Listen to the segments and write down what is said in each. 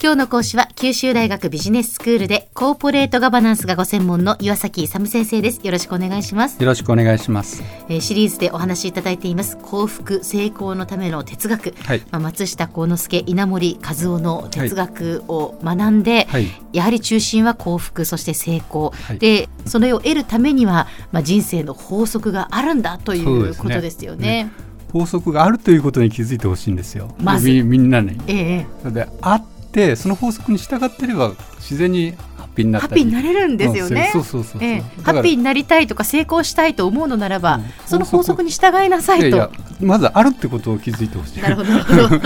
今日の講師は九州大学ビジネススクール。でコーポレートガバナンスがご専門の岩崎勇先生です。よろしくお願いします、よろしくお願いします。えーシリーズでお話しいただいています。幸福成功のための哲学、はい。まあ、松下幸之助稲森和夫の哲学を学んで、はい。やはり中心は幸福そして成功、はい。でそれを得るためには、まあ、人生の法則があるんだということですよね。法則があるということに気づいてほしいんですよ。まずみみんなに。ええそれであってその法則に従ってれば自然にハッピーにな。ハッピーになれるんですよね。うんそうそうそうそう。ええだからハッピーになりたいとか成功したいと思うのならば、うんその法則に従いなさいと。いやいやまずあるってことを気づいてほしい。なるほど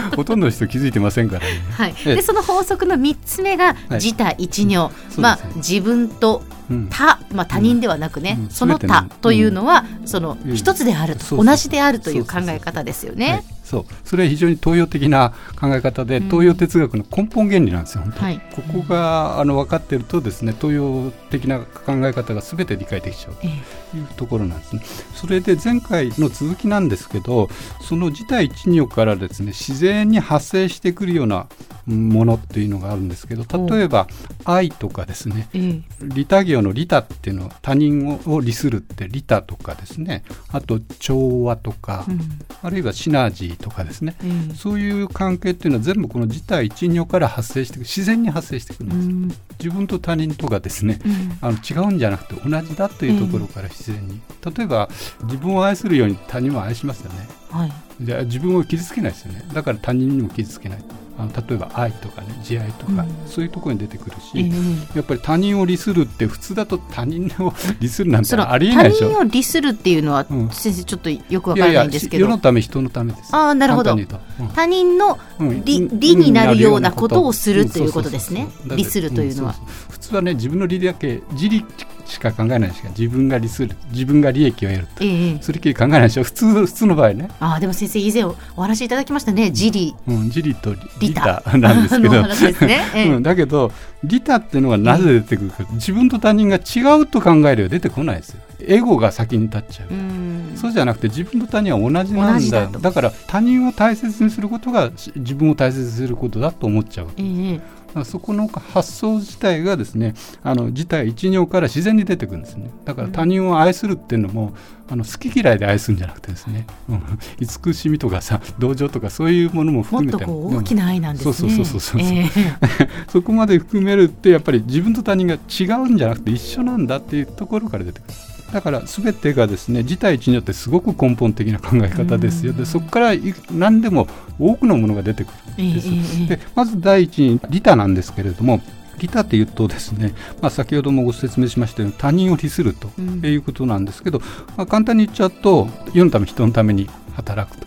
ほとんどの人気づいてませんからね。はい、ええでその法則の3つ目がはい自他一如、すねまあ自分とうん他、まあ、他人ではなくね、うん。その他というのは、そのうん。一つであると、同じであるという考え方ですよはい。ね。そう。それは非常に東洋的な考え方で、うん。東洋哲学の根本原理なんですよ、本当。にはい。ここがあの分かっているとですね東洋的な考え方が全て理解できちゃうええ。というところなんですね。それで前回の続きなんですけどその自体一如からですね自然に発生してくるようなものっていうのがあるんですけど例えば愛とかですねえ利他行の利他っていうのは他人を利するって利他とかですねあと調和とか、えうん。あるいはシナジーとかですねええそういう関係っていうのは全部この自体一如から発生して自然に発生してくるんです、うん。自分と他人とかですねうん。あの違うんじゃなくて同じだというところから自然に、例えば自分を愛するように他人を愛しますよね。はい。じゃあ自分を傷つけないですよね。だから他人にも傷つけないあの例えば愛とかね慈愛とか、うん。そういうところに出てくるし、ええ。やっぱり他人を利するって普通だと他人を 利するなんてありえないでしょ。他人を利するっていうのは、うん。先生ちょっとよくわからないんですけど。世のため人のためです。ああなるほど。うと、他人の利うん。利になるようなことをするうんということですね。利するというのは。普通はね自分の利だけ自利しか考えないですから自分が利する自分が利益を得ると。ええ。ええそれっきり考えないでしょ。普通普通の場合ね、ああでも先生以前お話しいただきましたね。自利うん、自利と利利他他なんですけど。の話ですね、ええ。うん、だけど利他っていうのはなぜ出てくるか、自分と他人が違うと考えれば出てこないですよ。エゴが先に立っちゃう、うん。そうじゃなくて自分と他人は同じなんだ。だから他人を大切にすることがし自分を大切にすることだと思っちゃうええらそこの発想自体がですねあの自体一如から自然に出てくるんですね。だから他人を愛するっていうのも、あの好き嫌いで愛するんじゃなくてですね、うん、慈しみとかさ同情とかそういうものも含めて。とこう大きな愛なんですね。そうそうそうそうそう。ええ。そこまで含めるってやっぱり自分と他人が違うんじゃなくて一緒なんだっていうところから出てくるだから全てがですね自体一如ってすごく根本的な考え方ですよ。でそこからい何でも多くのものが出てくるんです、でまず第一に利他なんですけれども利他っていうとですね、まあ、先ほどもご説明しましたように他人を利するとうん。いうことなんですけど、まあ、簡単に言っちゃうと世のため人のために働くと。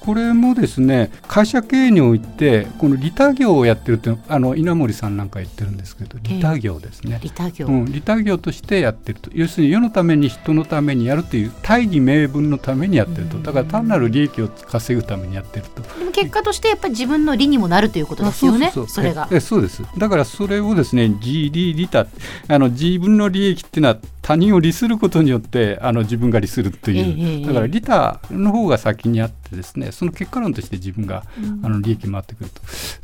これもですね会社経営においてこの利他業をやってるってあの稲森さんなんか言ってるんですけど利他業ですね、利他業、うん、利他業としてやってると。要するに世のために人のためにやるという大義名分のためにやってると。だから単なる利益を稼ぐためにやってると。でも結果としてやっぱり自分の利にもなるということですよね。あそれが。え。えそうです。だからそれをですね自利利他あの自分の利益っていうのは他人を利することによってあの自分が利するという、ええだから利他の方が先にあってですねその結果論として自分が、うん。あの利益回ってくる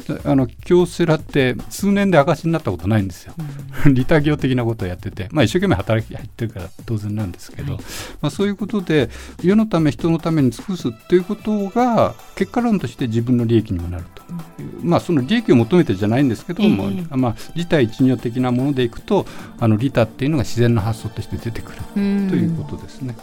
と。だあの京セラって数年で赤字になったことないんですよ、利他業的なことをやってて、まあ、一生懸命働き入ってるから当然なんですけど、はい。まあ、そういうことで世のため人のために尽くすっていうことが結果論として自分の利益にもなると。いう、まあその利益を求めてじゃないんですけども、え。えまあ、自体一如的なものでいくとあの利他っていうのが自然な発想として出てくるうん。ということですね。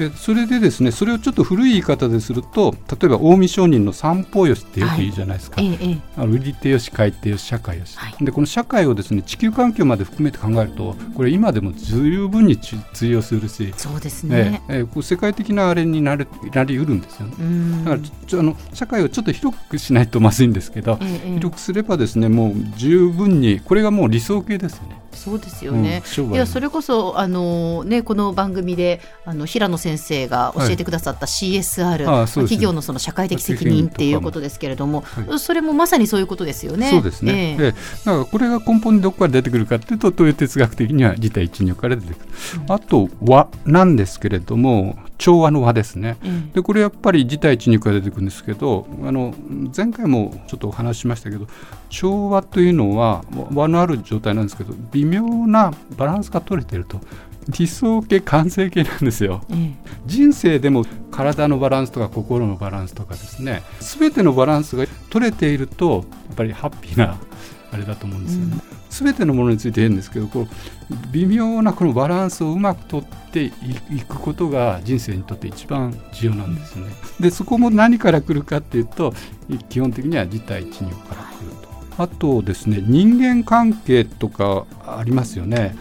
でそれでですねそれをちょっと古い言い方ですると例えば近江商人の三方よしってよく言うじゃないですか、ええええ。あの売り手よし買い手よし社会よし、はい。でこの社会をですね地球環境まで含めて考えるとこれ今でも十分につ通用するし、そうですえね。えええこう世界的なあれになれなりうるんですよね。うん。だからちょあの社会をちょっと広くしないとまずいんですけど、ええええ。広くすればですねもう十分にこれがもう理想形ですよね。そうですよね。うんいやそれこそあのねこの番組であの平野先生が教えてくださった CSR、ああそうですね。企業のその社会的責任っていうことですけれども、はそれもまさにそういうことですよね。そうですね、ええ。ええだからこれが根本にどこから出てくるかっていうと東洋哲学的には自体一如から出てくる、あと和なんですけれども調和の和ですね。えでこれやっぱり自体一肉が出てくるんですけどあの前回もちょっとお話ししましたけど調和というのは和のある状態なんですけど微妙なバランスが取れてると理想形完成形なんですよ。え人生でも体のバランスとか心のバランスとかですね全てのバランスが取れているとやっぱりハッピーなあれだと思うんですよね。全てのものについて言うんですけどこう微妙なこのバランスをうまくとっていくことが人生にとって一番重要なんですね。でそこも何から来るかっていうと基本的には自体一如から来ると。あとですね人間関係とかありますよね。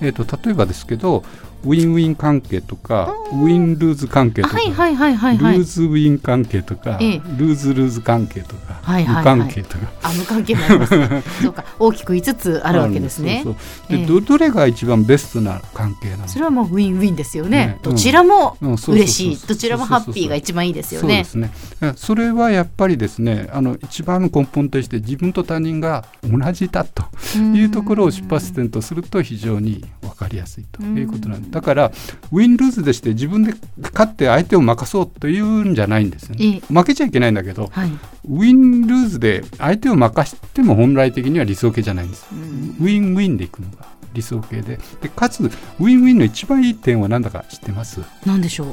えー、と例えばですけどウィンウィン関係とかウィンルーズ関係とか、ルーズウィン関係とか、ええ。ルーズルーズ関係とか、はいはいはい。無関係とか。あ無関係もあります。ね そうか。大きく5つあるわけですね。でええ。どどれが一番ベストな関係なの？それはもうウィンウィンですよね。ね。どちらも嬉しい。どちらもハッピーが一番いいですよね。そうですね。えそれはやっぱりですねあの一番の根本として自分と他人が同じだというところを出発点とすると非常に分かりやすいということなんです。だから win-lose でして自分で勝って相手を負かそうというんじゃないんですよね。え負けちゃいけないんだけどはい。 win-lose で相手を負かしても本来的には理想形じゃないんですウィンウィンでいくのが理想形で。でかつウィンウィンの一番いい点は何だか知ってます？なんでしょう？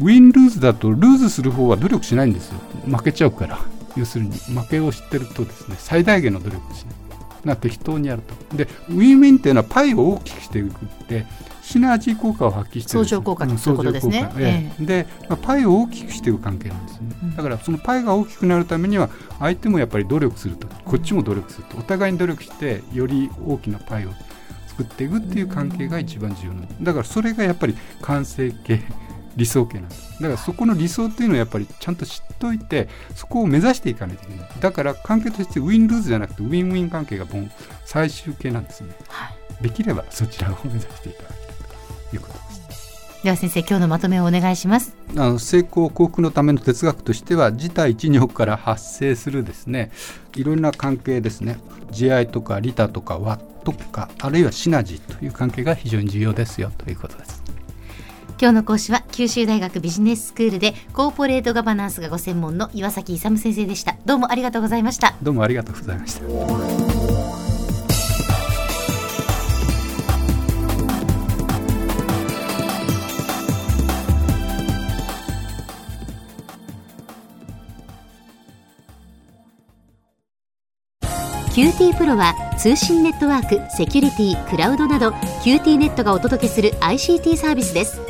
win-lose だと lose する方は努力しないんですよ。負けちゃうから。要するに負けを知ってるとですね最大限の努力をしないな適当にやると。でウィンウィンっていうのはパイを大きくしていくってシナジー効果を発揮してる。相乗効果んということですね。相乗効果。ええ。で、まあパイを大きくしていく関係なんですね、うん。だからそのパイが大きくなるためには相手もやっぱり努力すると。こっちも努力すると。お互いに努力してより大きなパイを作っていくっていう関係が一番重要なんですだからそれがやっぱり完成形理想形なんです。だからそこの理想っていうのをやっぱりちゃんと知っといてそこを目指していかないといけない。だから関係としてウィンルーズじゃなくてウィンウィン関係がもう最終形なんです。ねはい。できればそちらを目指していただきたいということです。では先生今日のまとめをお願いします。あの成功幸福のための哲学としては自体一如から発生するですね。いろんな関係ですね。慈愛とか利他とか和とかあるいはシナジーという関係が非常に重要ですよということです今日の講師は九州大学ビジネススクールでコーポレートガバナンスがご専門の岩崎勇先生でした。どうもありがとうございました。どうもありがとうございました。QT プロは通信ネットワーク、セキュリティ、クラウドなど QT ネットがお届けする ICT サービスです